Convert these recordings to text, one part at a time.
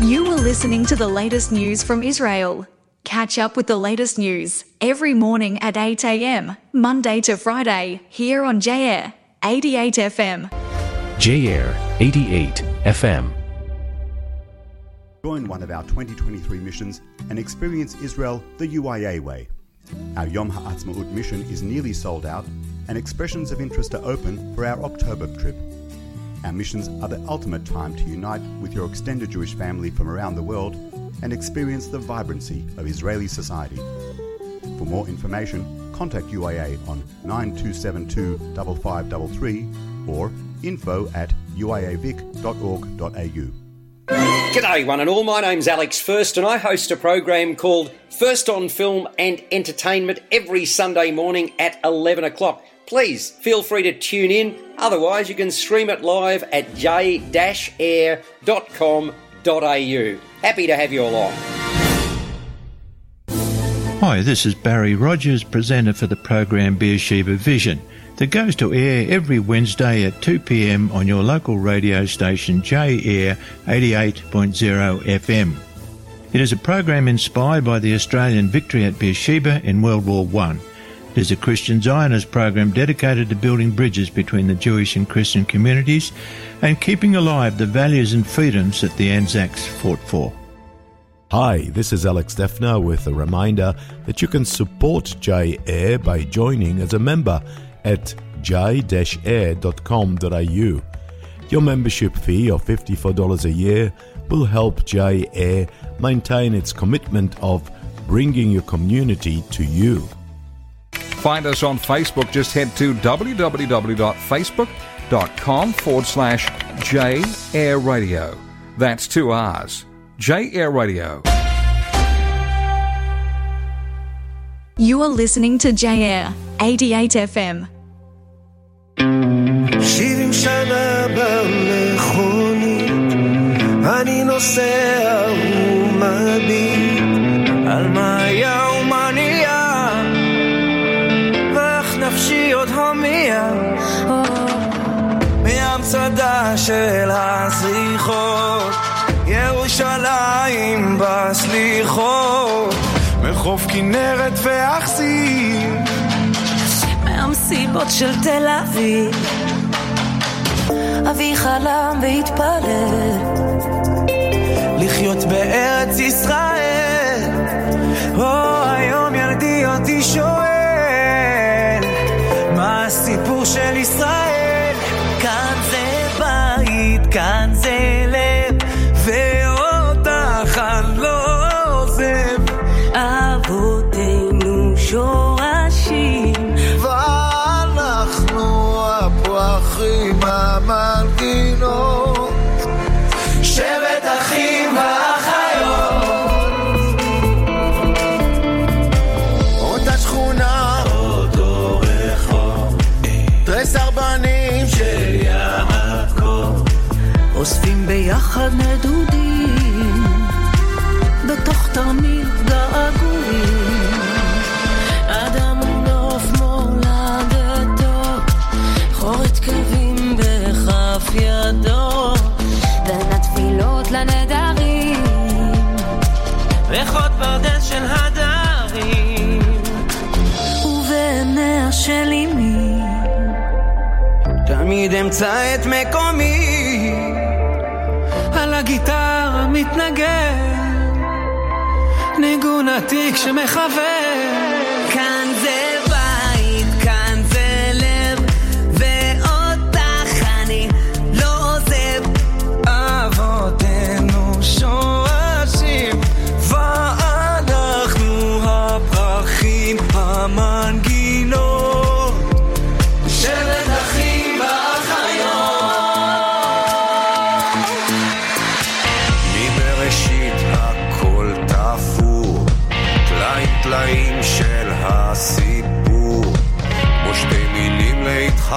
You were listening to the latest news from Israel. Catch up with the latest news every morning at 8 a.m., Monday to Friday, here on JAIR 88 FM. JAIR 88 FM. Join one of our 2023 missions and experience Israel the UIA way. Our Yom HaAtzmaut mission is nearly sold out, and expressions of interest are open for our October trip. Our missions are the ultimate time to unite with your extended Jewish family from around the world and experience the vibrancy of Israeli society. For more information, contact UIA on 9272 5533 or info at uiavic.org.au. G'day, one and all. My name's Alex First, and I host a program called First on Film and Entertainment every Sunday morning at 11 o'clock. Please feel free to tune in. Otherwise, you can stream it live at j-air.com.au. Happy to have you along. Hi, this is Barry Rogers, presenter for the program Beersheba Vision that goes to air every Wednesday at 2 pm on your local radio station J Air 88.0 FM. It is a program inspired by the Australian victory at Beersheba in World War One. Is a Christian Zionist program dedicated to building bridges between the Jewish and Christian communities and keeping alive the values and freedoms that the Anzacs fought for. Hi, this is Alex Defner with a reminder that you can support J Air by joining as a member at j-air.com.au. Your membership fee of $54 a year will help J Air maintain its commitment of bringing your community to you. Find us on Facebook. Just head to www.facebook.com forward slash J Air Radio. That's two R's. J Air Radio. You are listening to JAIR 88 FM. שבעים שנה במכונית, אני נוסע מהמצדה של הזריחות, ירושלים בסליחות, מחוף כנרת ואכסיר. מהמסיבות של תל אביב אבי חלם והתפלל לחיות בארץ ישראל. או היום ילדי אותי שואל, מה הסיפור של ישראל? כאן כאן זה אמצא את מקומי. על הגיטרה מתנגן ניגון עתיק שמחבר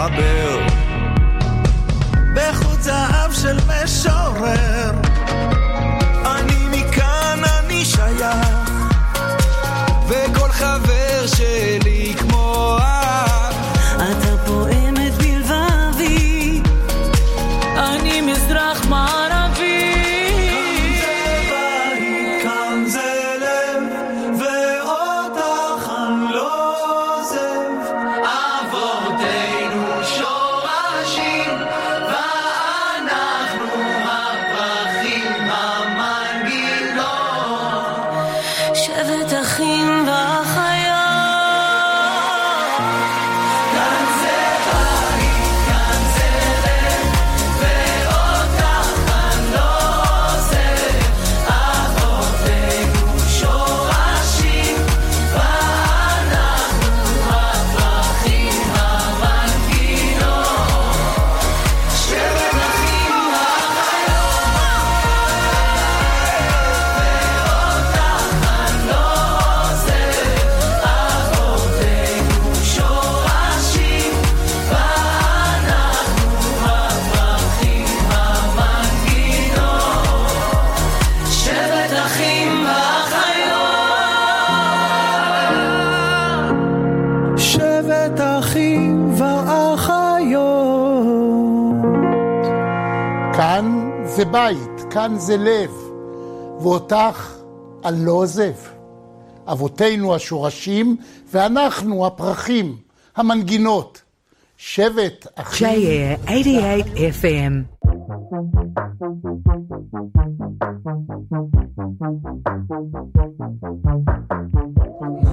Abel. זה לב, ואותך אני לא עוזב. אבותינו השורשים, ואנחנו הפרחים, המנגינות. שבט אחים. JAir 88 FM.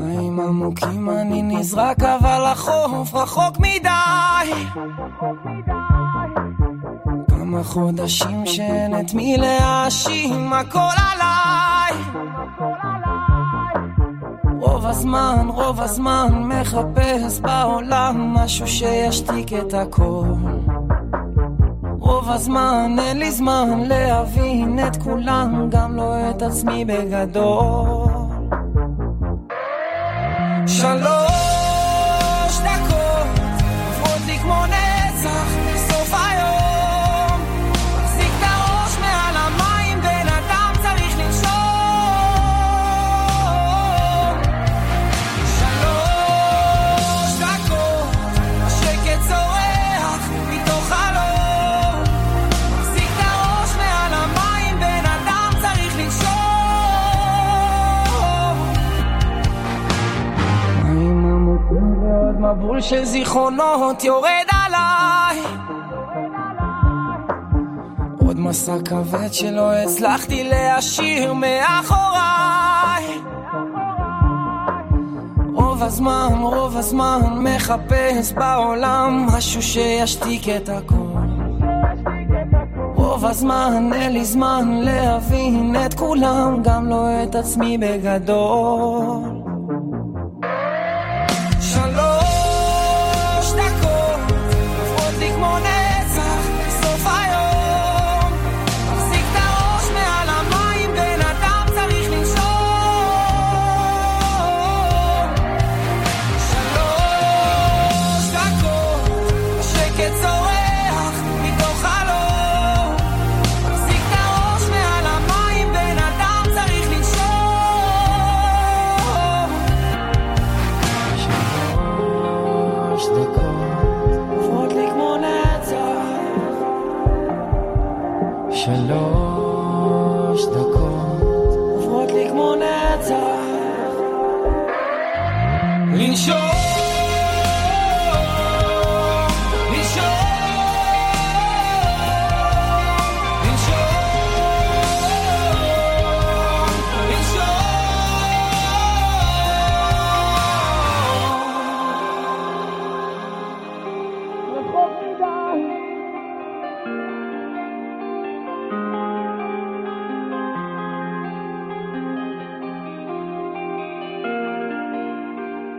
מים עמוקים אני נזרק אבל החוף רחוק מדי כמה חודשים שאין את מי להאשים הכל עליי רוב הזמן, רוב הזמן מחפש בעולם משהו שישתיק את הכל רוב הזמן אין לי זמן להבין את כולם, גם לא את עצמי בגדול. שלוש מבול של זיכרונות יורד עליי. עוד מסע כבד שלא הצלחתי להשאיר מאחוריי. רוב הזמן, רוב הזמן מחפש בעולם משהו שישתיק את הכל. רוב הזמן אין לי זמן להבין את כולם, גם לא את עצמי בגדול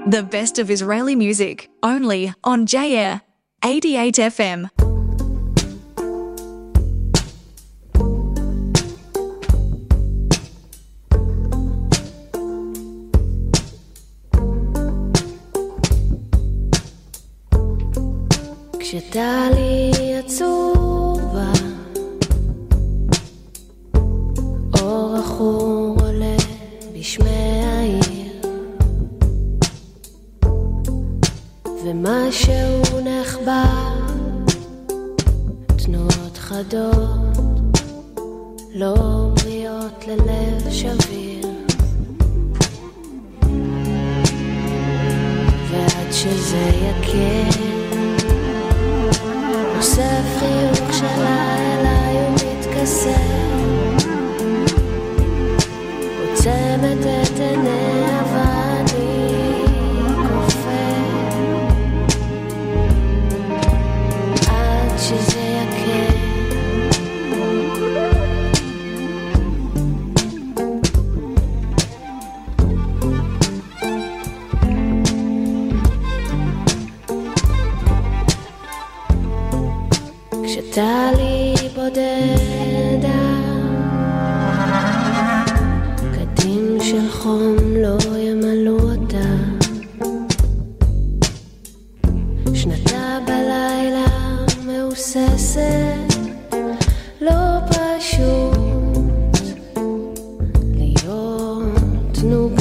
The best of Israeli music, only on JAir 88 FM. no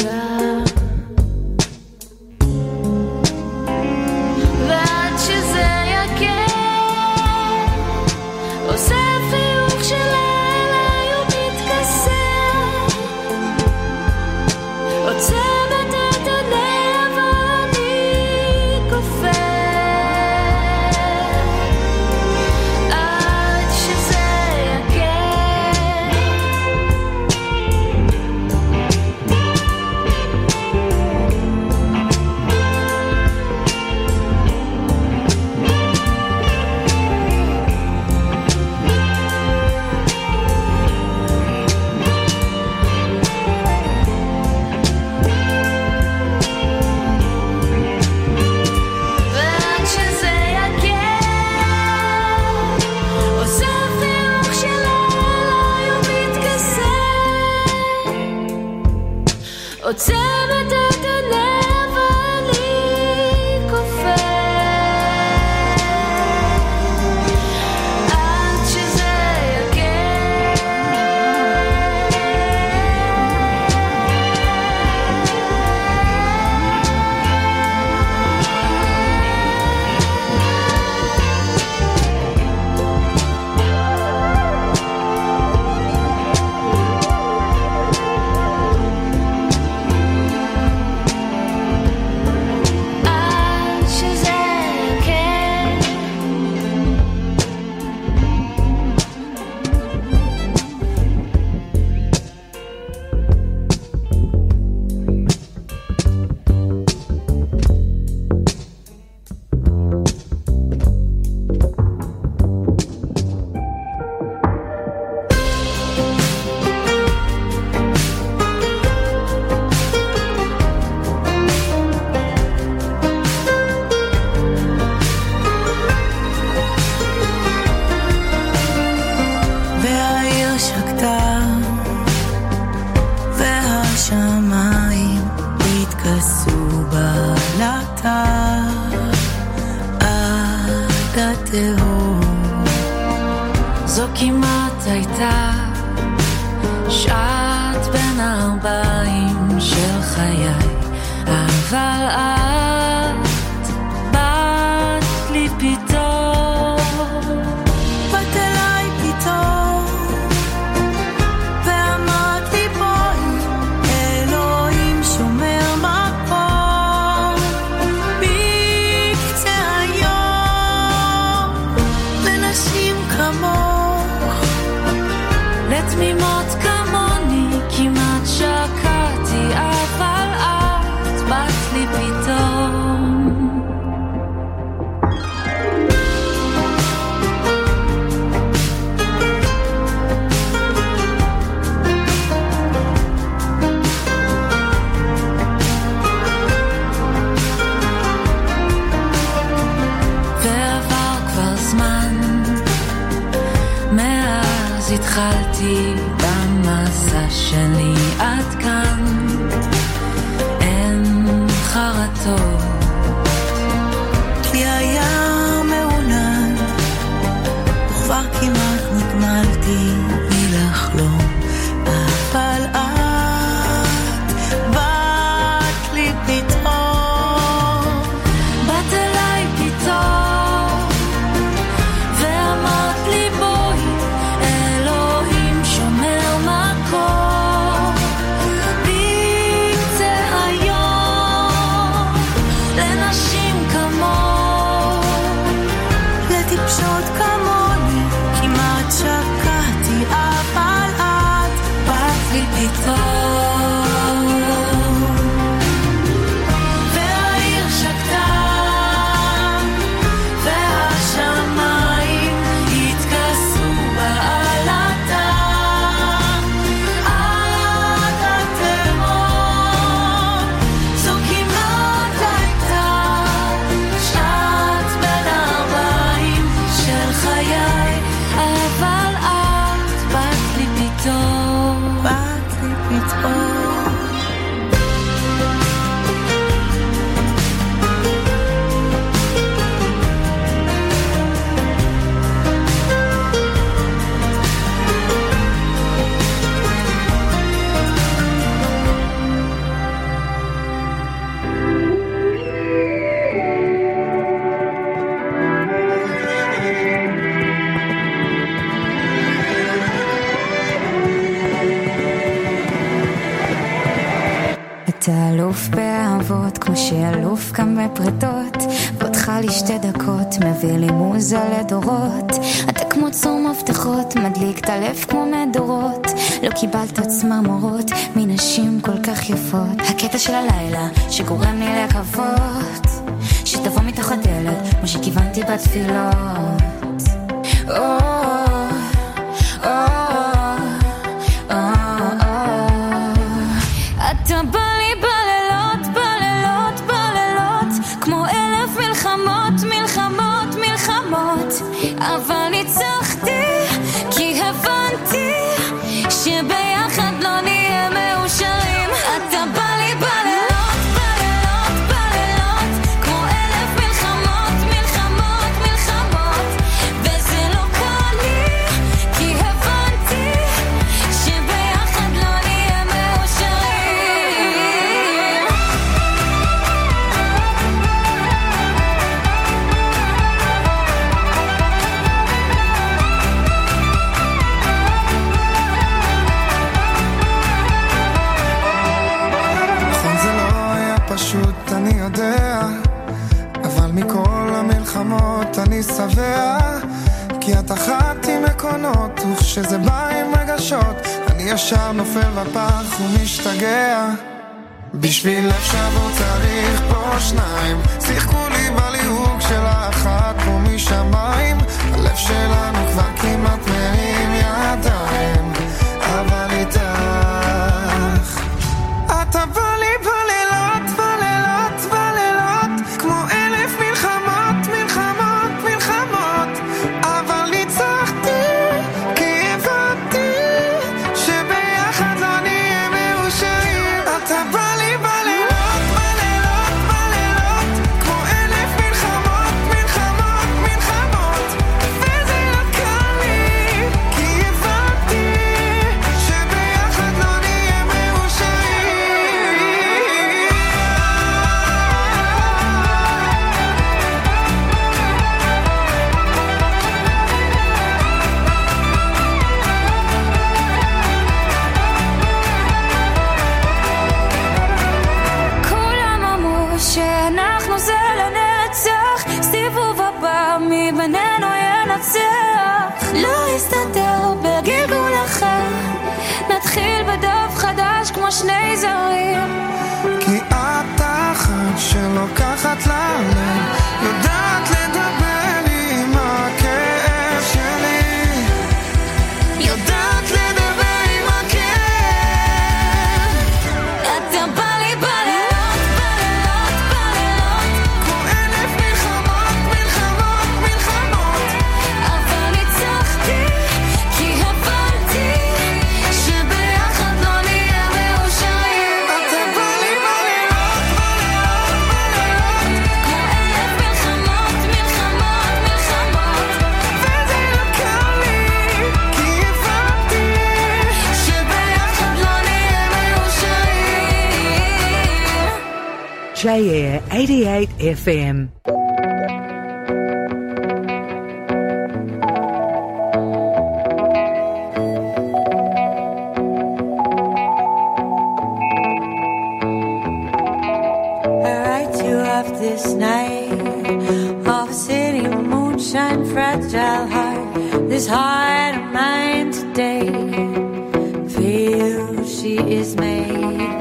הדורות. אתה כמו צור מפתחות, מדליק את הלב כמו מדורות. לא קיבלת צמרמורות מנשים כל כך יפות. הקטע של הלילה שגורם לי לקוות, שתבוא מתוך הדלת, כמו שכיוונתי בתפילות. Oh, כשזה בא עם רגשות, אני ישר נופל בפח ומשתגע. בשביל לב שבור צריך פה שניים, שיחקו לי בליהוק של האחת פה משמיים, הלב שלנו כבר כמעט... FM. this night of a city of moonshine, fragile heart. This heart of mine today feels she is made.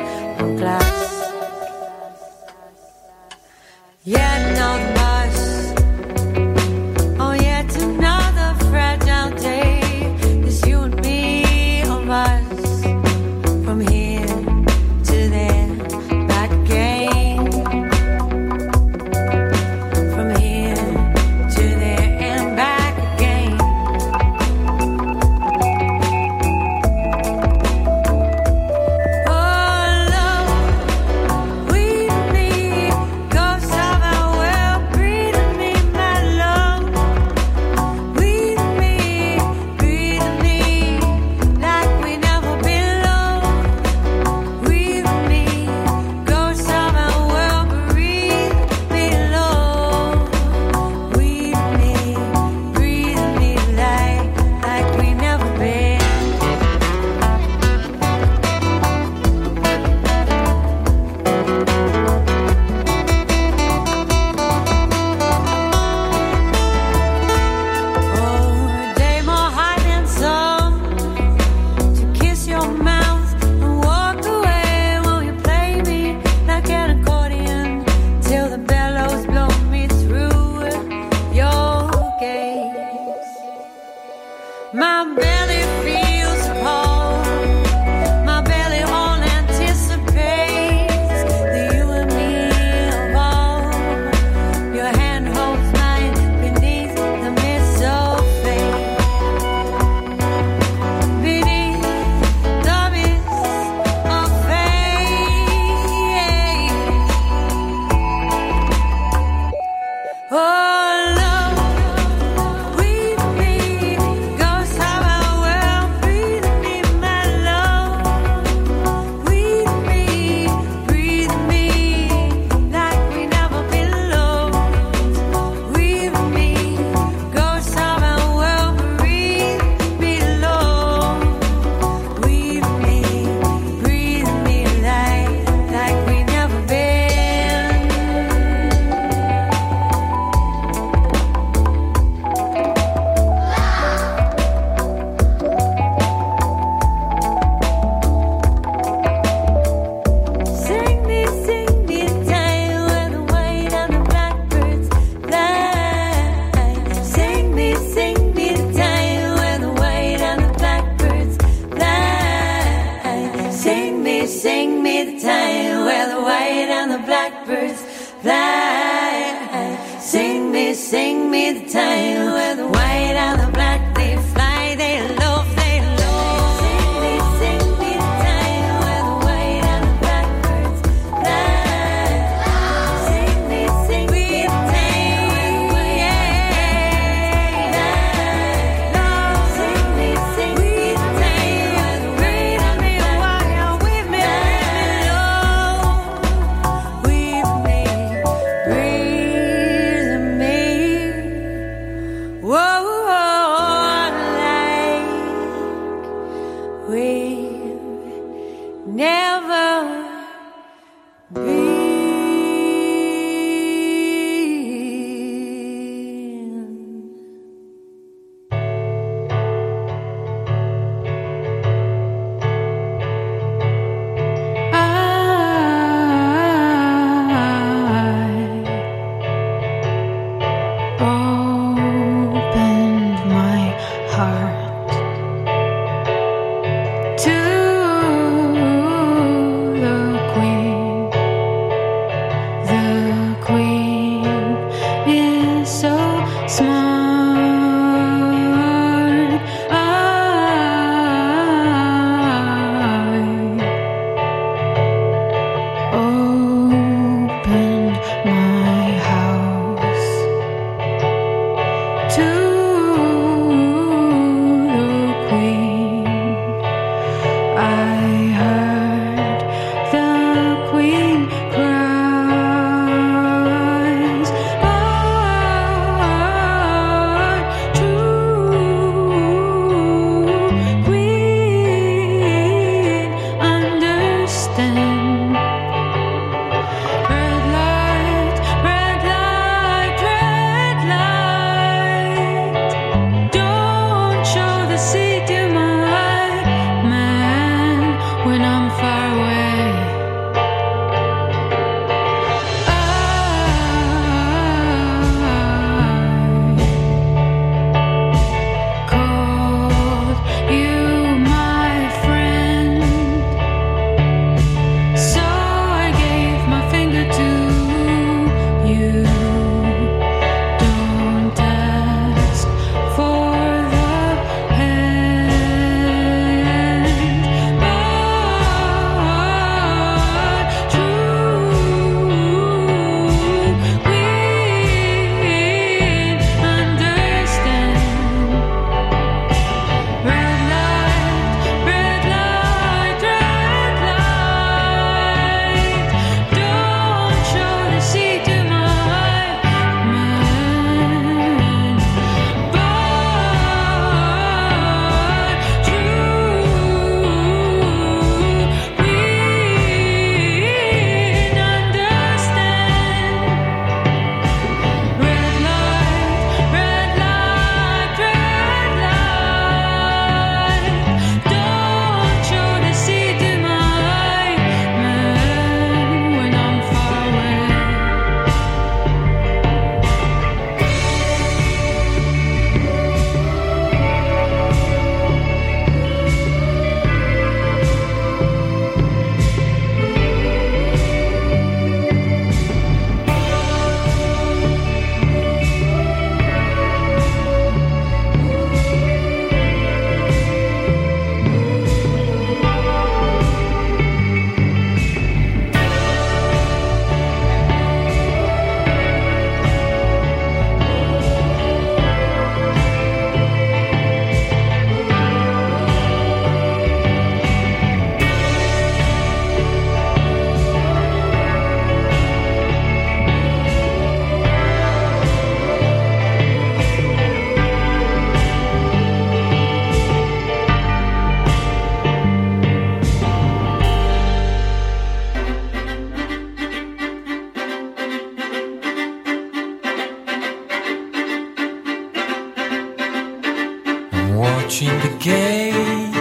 watching the gate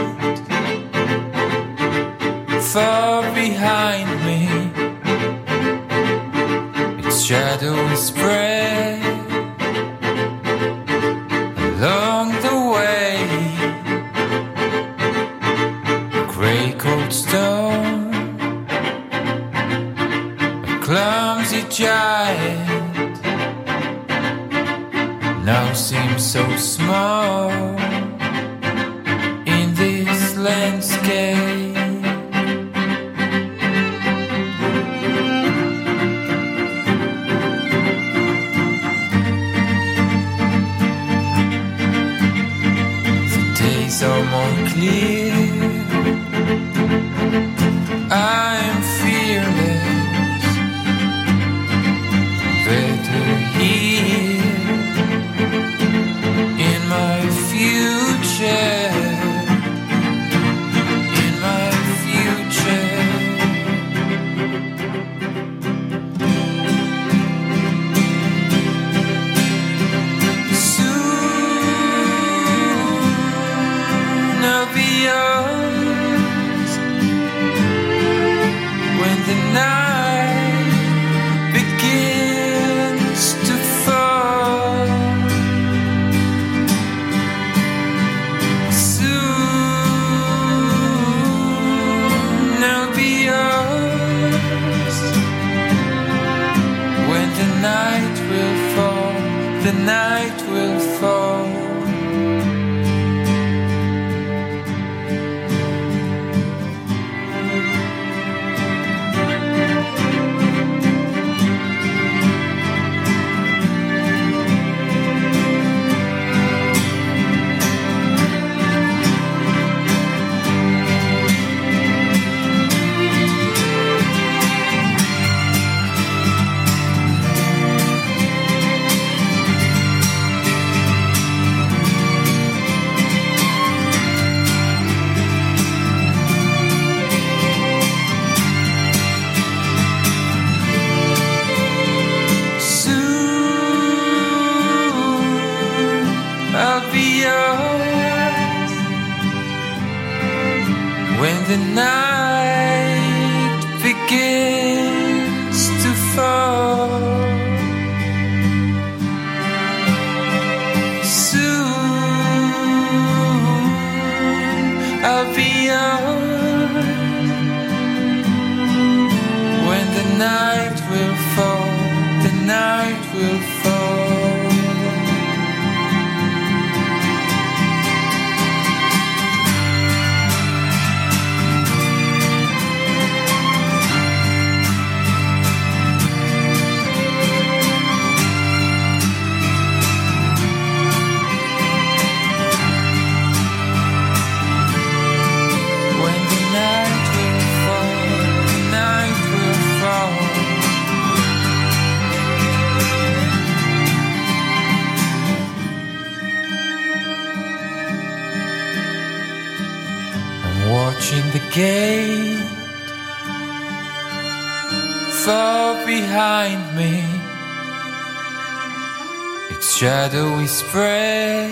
far behind me. Its shadow is spread. Far behind me. Its shadowy spread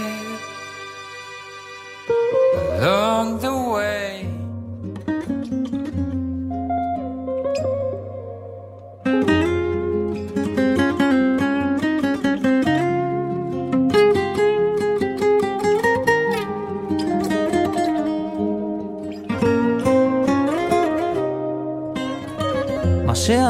along the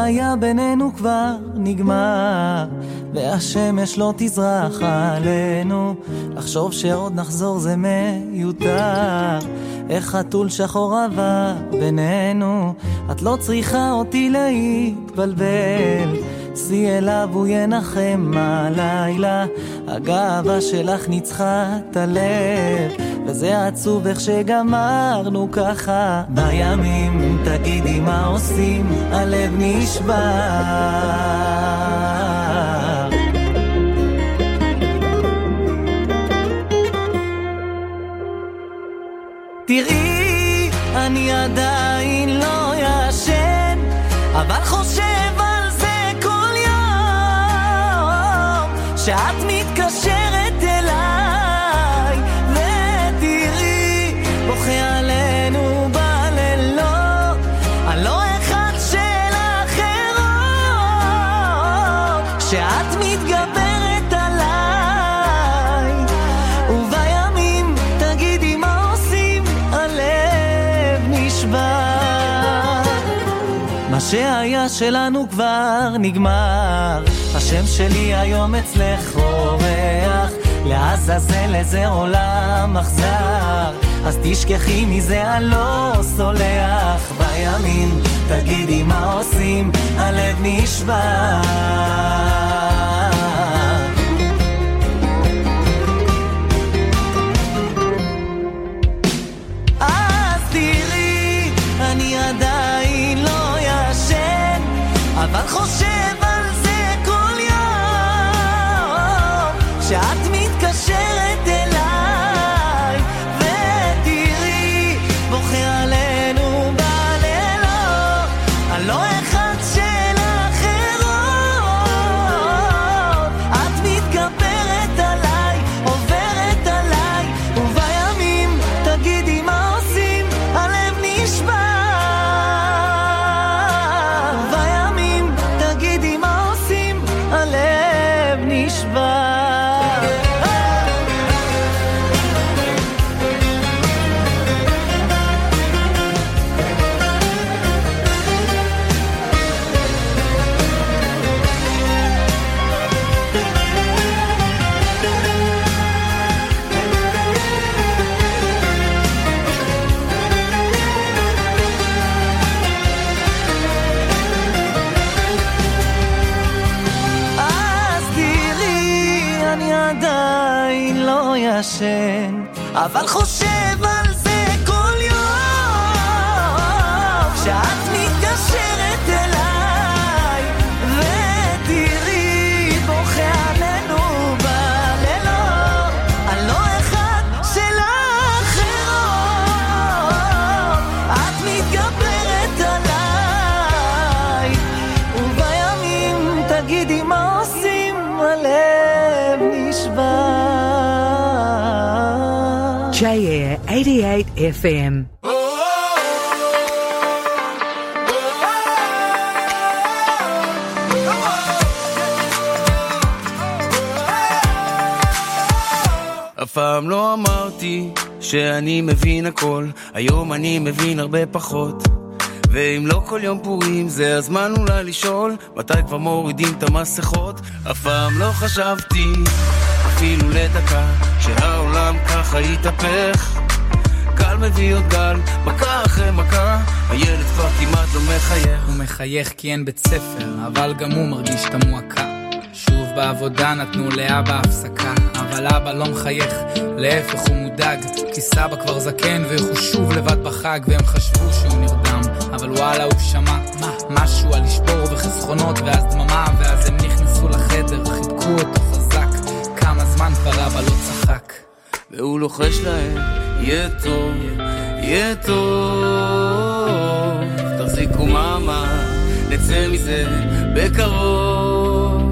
שהיה בינינו כבר נגמר, והשמש לא תזרח עלינו. לחשוב שעוד נחזור זה מיותר. איך חתול שחור עבר בינינו, את לא צריכה אותי להתבלבל. סי אליו הוא ינחם הלילה, הגאווה שלך ניצחה את הלב, וזה עצוב איך שגמרנו ככה. בימים תגידי מה עושים, הלב נשבר. תראי, אני עדיין לא ישן, אבל חושב על זה כל יום, שאת מתקשרת שהיה שלנו כבר נגמר. השם שלי היום אצלך אורח, לעזאזל איזה עולם אכזר. אז תשכחי מזה, אני לא סולח. בימים, תגידי מה עושים, הלב נשבר. אבל חושב נשבר. J-Air 88 FM. אף פעם לא אמרתי שאני מבין הכל, היום אני מבין הרבה פחות. ואם לא כל יום פורים זה הזמן אולי לשאול מתי כבר מורידים את המסכות אף פעם לא חשבתי אפילו לדקה שהעולם ככה יתהפך. גל מביא עוד גל, מכה אחרי מכה הילד כבר כמעט לא מחייך. הוא מחייך כי אין בית ספר, אבל גם הוא מרגיש את המועקה. שוב בעבודה נתנו לאבא הפסקה, אבל אבא לא מחייך, להפך הוא מודאג, כי סבא כבר זקן והוא שוב לבד בחג, והם חשבו שהוא נרדם, אבל וואלה הוא שמע, משהו על לשבור וחסכונות, ואז דממה, ואז הם נכנסו לחדר, חיבקו אותו חזק, כמה זמן כבר אבא לא צחק. והוא לוחש להם, יהיה טוב, יהיה טוב, תחזיקו מאמה, נצא מזה בקרוב.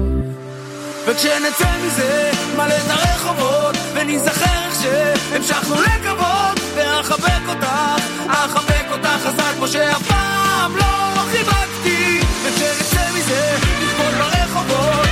וכשנצא מזה, מלא את הרחובות, וניזכר איך שהמשכנו לקוות, ואחבק אותך, אחבק אותך חזק כמו שאף פעם לא חיבקתי. וכשנצא מזה, נרקוד ברחובות,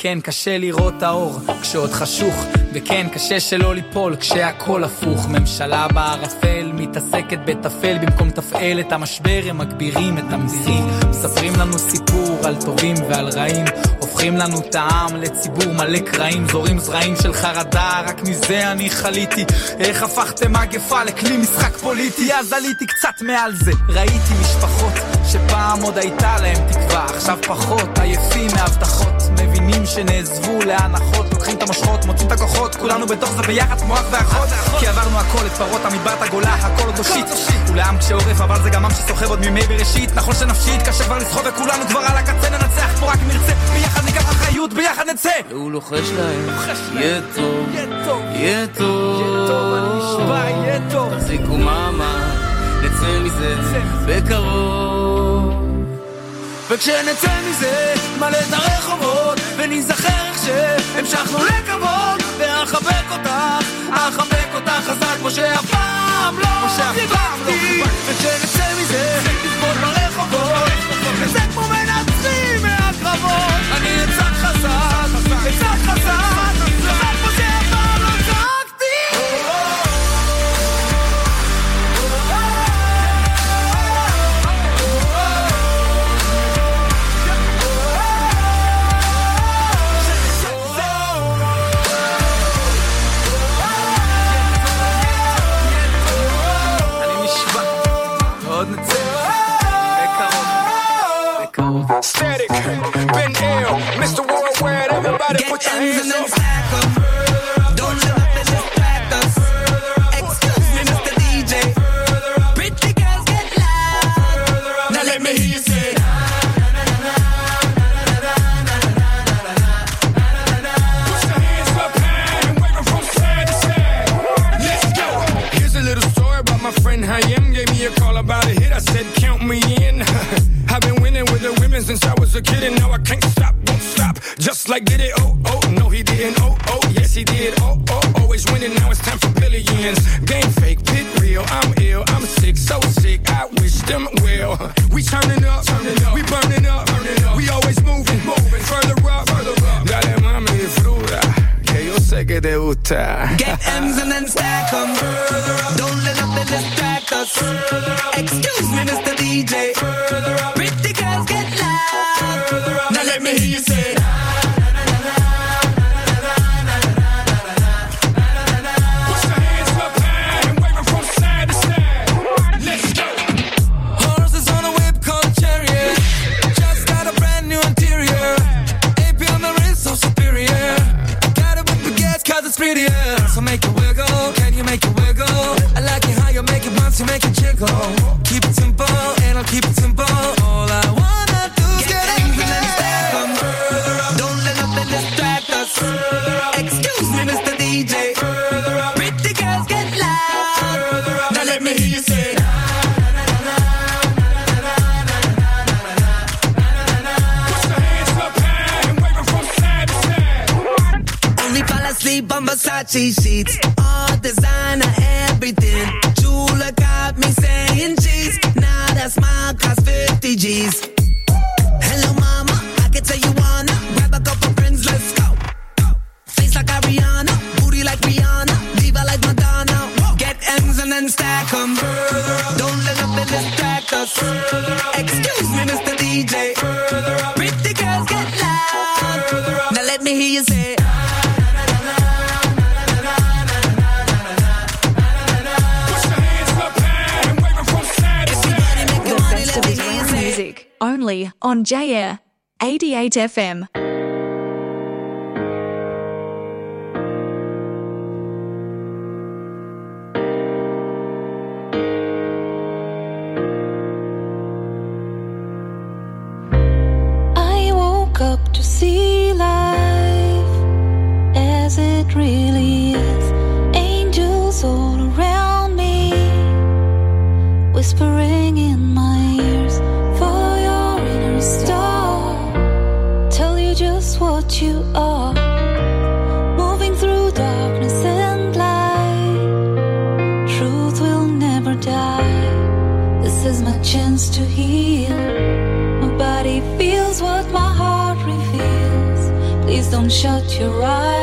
וכן, קשה לראות את האור כשעוד חשוך, וכן, קשה שלא ליפול כשהכל הפוך. ממשלה בערפל מתעסקת בטפל במקום לתפעל את המשבר, הם מגבירים את המיסים. מספרים לנו סיפור על טובים ועל רעים, הופכים לנו את העם לציבור מלא קרעים, זורים זרעים של חרדה, רק מזה אני חליתי. איך הפכתם מגפה לכלי משחק פוליטי, אז עליתי קצת מעל זה. ראיתי משפחות שפעם עוד הייתה להם תקווה, עכשיו פחות, עייפים מהבטחות, מבינים שנעזבו להנחות, לוקחים את המושכות, מוצאים את הכוחות, כולנו בתוך זה ביחד כמו אח ואחות, כי עברנו הכל, את פרות המדבר, את הגולה, הכל עוד לא שיט, ולעם כשעורף, אבל זה גם עם שסוחב עוד מימי בראשית, נכון שנפשית, קשה כבר לסחוב וכולנו כבר על הקצה, ננצח פה רק נרצה, ביחד ניקח אחריות, ביחד נצא! והוא לוחש להם, יהיה טוב, יהיה טוב, תחזיקו מאמה, נצא מזה. בקרוב. וכשנצא מזה, מלא את הרחובות, וניזכר איך שהמשכנו לקוות, ואחבק אותך, אחבק אותך חזק כמו שאף פעם לא דיברתי ושנצא מזה, נסבול ברחובות וזה כמו מנצחים מהקרבות אני אצעק חזק, ends and then stack up. Like did it, oh, oh, no, he didn't, oh, oh, yes, he did, oh, oh, always winning, now it's time for billions. Game fake, pit real, I'm ill, I'm sick, so sick, I wish them well. We turning up, we burning up, we always moving, moving, further up, further up. Dale mami, disfruta, que yo sé que te gusta. Get M's and then stack 'em. Don't let nothing distract us. Excuse me, Mr. DJ. Pretty girls get loud. Now let me hear you say. Got me saying cheese. Now that smile cost 50 G's. Hello, mama. I can tell you wanna grab a couple friends, let's go. Face like Ariana, booty like Rihanna, diva like Madonna. Get M's and then stack 'em. Don't let nothing distract us. On J-Air 88 FM. I woke up to see life as it really is. Angels all around me, whispering shut your eyes.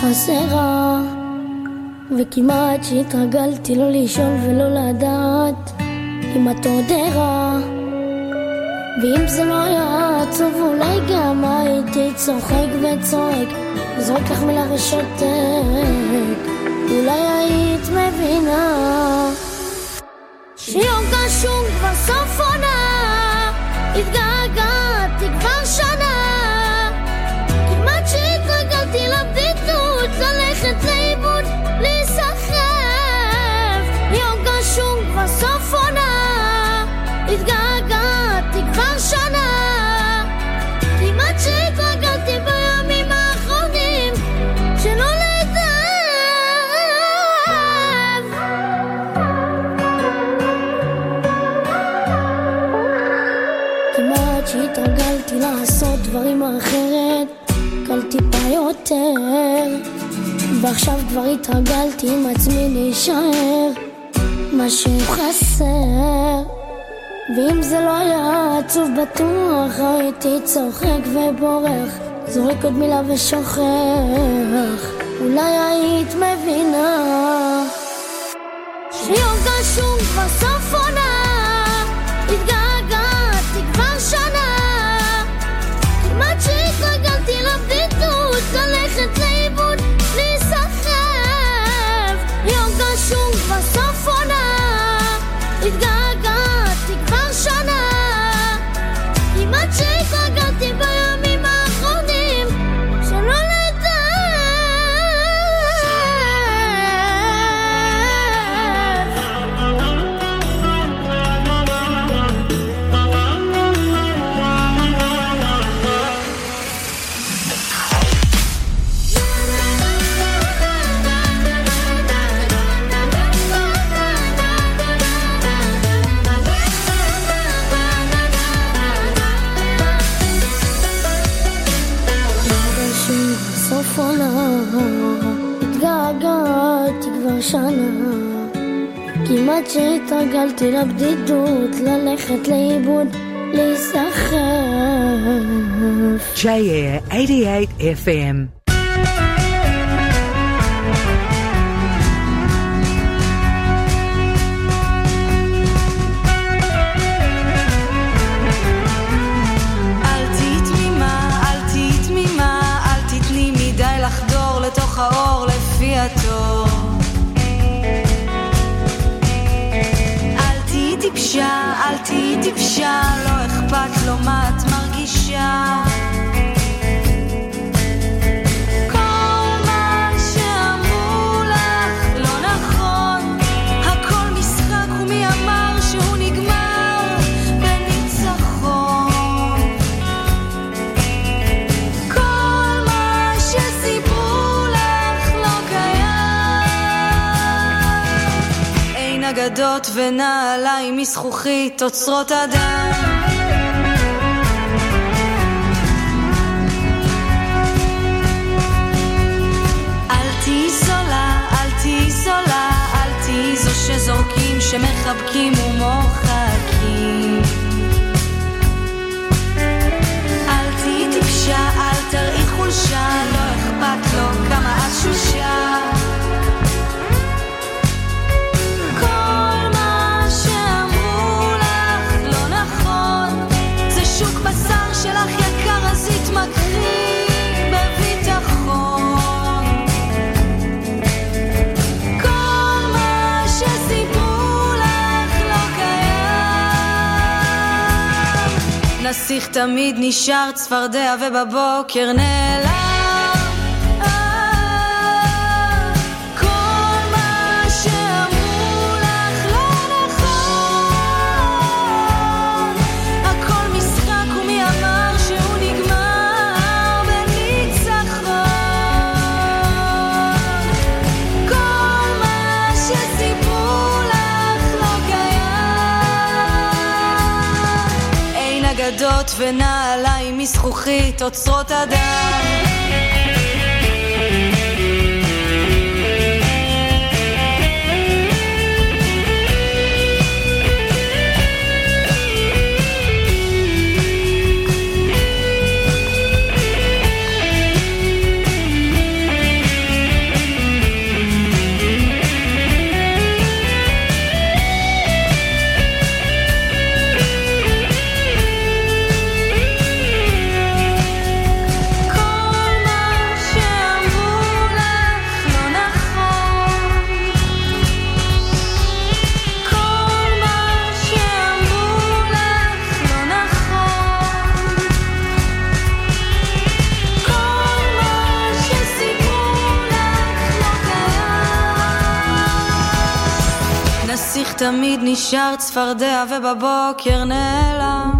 חסרה. וכמעט שהתרגלתי לא לשאול ולא לדעת אם את עוד ערה. ואם זה לא היה עצוב אולי גם הייתי צוחק וצועק, זורק לך מילה ושותק. אולי היית מבינה שיום גשום כבר סוף עונה, התגעגעתי כמעט שהתרגלתי לעשות דברים אחרת, קל טיפה יותר. ועכשיו כבר התרגלתי עם עצמי להישאר, משהו חסר. ואם זה לא היה עצוב בטוח, הייתי צוחק ובורח, זורק עוד מילה ושוכח. אולי היית מבינה שיום גשום כבר סוף עונה, כמעט שהתרגלתי לבדידות, ללכת לאיבוד, להיסחף. JAir 88 FM. האור לפי התור. טיפשה, אל תהיי טיפשה, לא אכפת לו מה את מרגישה. בגדות ונעליים מזכוכית אוצרות אדם שזורקים, שמחבקים ומוחקים. אל תהיי טיפשה, אל תראי חולשה, לא אכפת לו כמה את שושה. הנסיך תמיד נשאר צפרדע ובבוקר נעלם. כבדות ונעליים מזכוכית עוצרות אדם. תמיד נשאר צפרדע ובבוקר נעלם.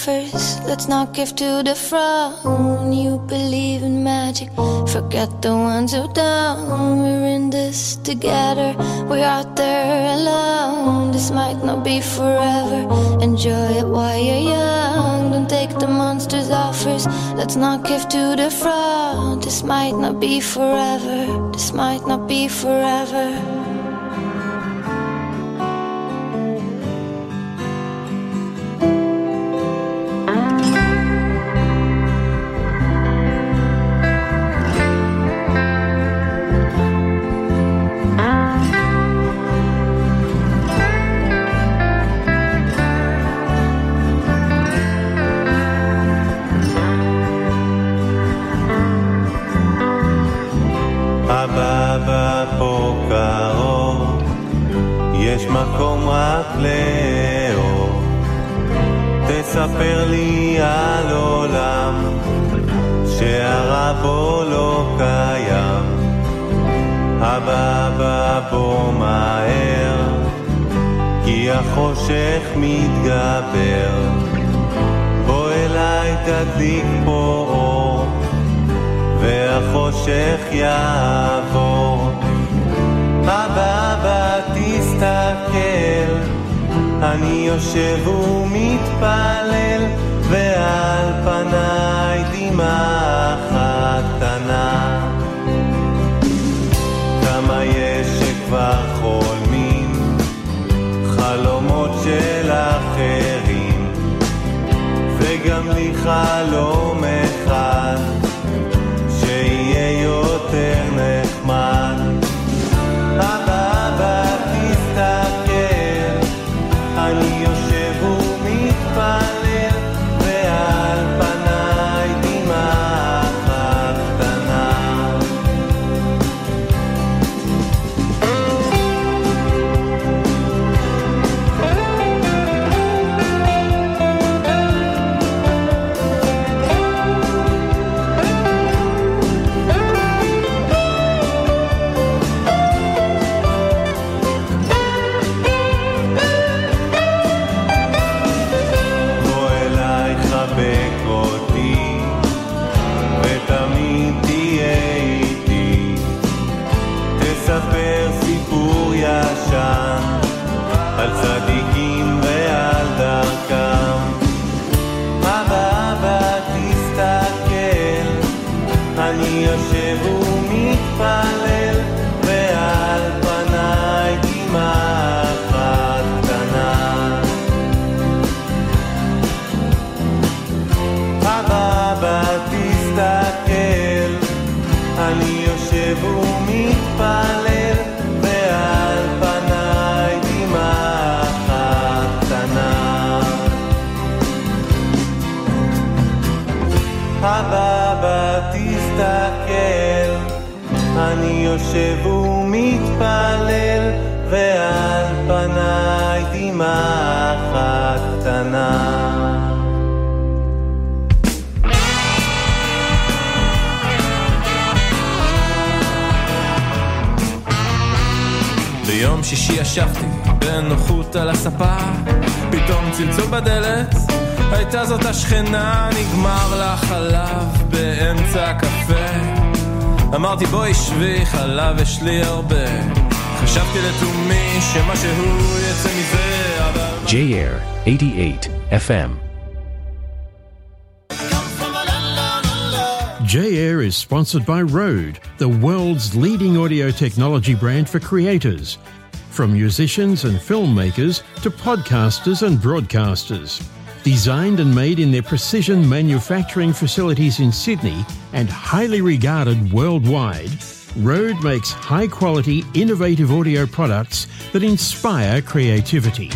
Offers. Let's not give to the throne. You believe in magic, forget the ones who don't. We're in this together, we're out there alone. This might not be forever. Enjoy it while you're young. Don't take the monster's offers. Let's not give to the fraud. This might not be forever. This might not be forever. מתגבר. בוא אליי תדליק פה אור. והחושך יעבור. אבא, אבא, תסתכל, אני יושב ומתפלל, ועל פניי דמעה קטנה. כמה יש שכבר חולמים, חלומות של אחרים, וגם לי חלום אחד. אני יושב ומתפלל, ועל פניי דמעה קטנה. אבא, תסתכל, אני יושב ומתפלל, ועל שישי ישבתי בנוחות על הספה, פתאום צלצול בדלת, הייתה זאת השכנה, נגמר לה חלב באמצע הקפה. אמרתי בואי שבי, חלב יש לי הרבה. חשבתי לתומי שמשהו יצא מזה, אבל... J-Air 88 FM. J-Air is sponsored by Rode, the world's leading audio technology brand for creators. from musicians and filmmakers to podcasters and broadcasters. Designed and made in their precision manufacturing facilities in Sydney and highly regarded worldwide, Rode makes high quality, innovative audio products that inspire creativity.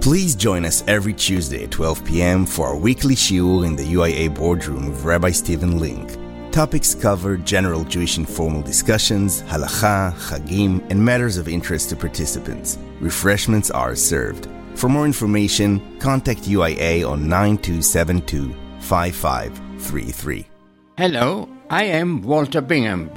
Please join us every Tuesday at 12 p.m. for our weekly shiur in the UIA boardroom with Rabbi Stephen Link. Topics cover general Jewish informal discussions, halacha, chagim, and matters of interest to participants. Refreshments are served. For more information, contact UIA on 9272 5533. Hello, I am Walter Bingham,